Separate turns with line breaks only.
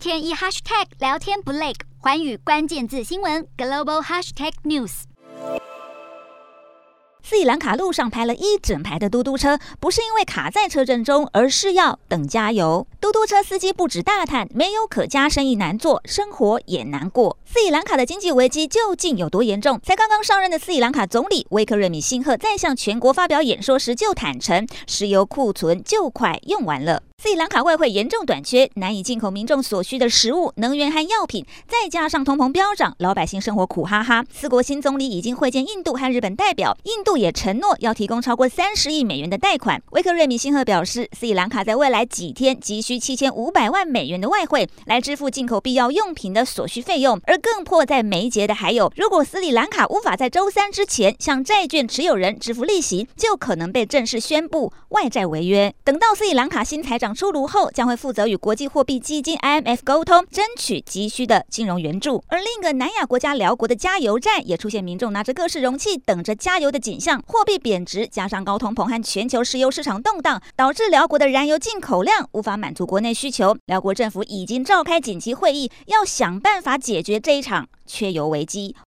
天一 hashtag 聊天不累，寰宇关键字新闻 global hashtag news。
斯里兰卡路上排了一整排的嘟嘟车，不是因为卡在车阵中，而是要等加油。嘟嘟车司机不止大叹没有可加，生意难做，生活也难过。斯里兰卡的经济危机究竟有多严重？才刚刚上任的斯里兰卡总理威克瑞米辛赫在向全国发表演说时就坦承，石油库存就快用完了。斯里兰卡外汇严重短缺，难以进口民众所需的食物、能源和药品，再加上通膨飙涨，老百姓生活苦哈哈。四国新总理已经会见印度和日本代表，印度也承诺要提供超过三十亿美元的贷款。威克瑞米辛赫表示，斯里兰卡在未来几天急需七千五百万美元的外汇来支付进口必要用品的所需费用。而更迫在眉睫的还有，如果斯里兰卡无法在周三之前向债券持有人支付利息，就可能被正式宣布外债违约。等到斯里兰卡新财长出炉后，将会负责与国际货币基金 IMF 沟通，争取急需的金融援助。而另一个南亚国家寮国的加油站也出现民众拿着各式容器等着加油的景象。货币贬值加上高通膨和全球石油市场动荡，导致寮国的燃油进口量无法满足国内需求。寮国政府已经召开紧急会议，要想办法解决这一场缺油危机。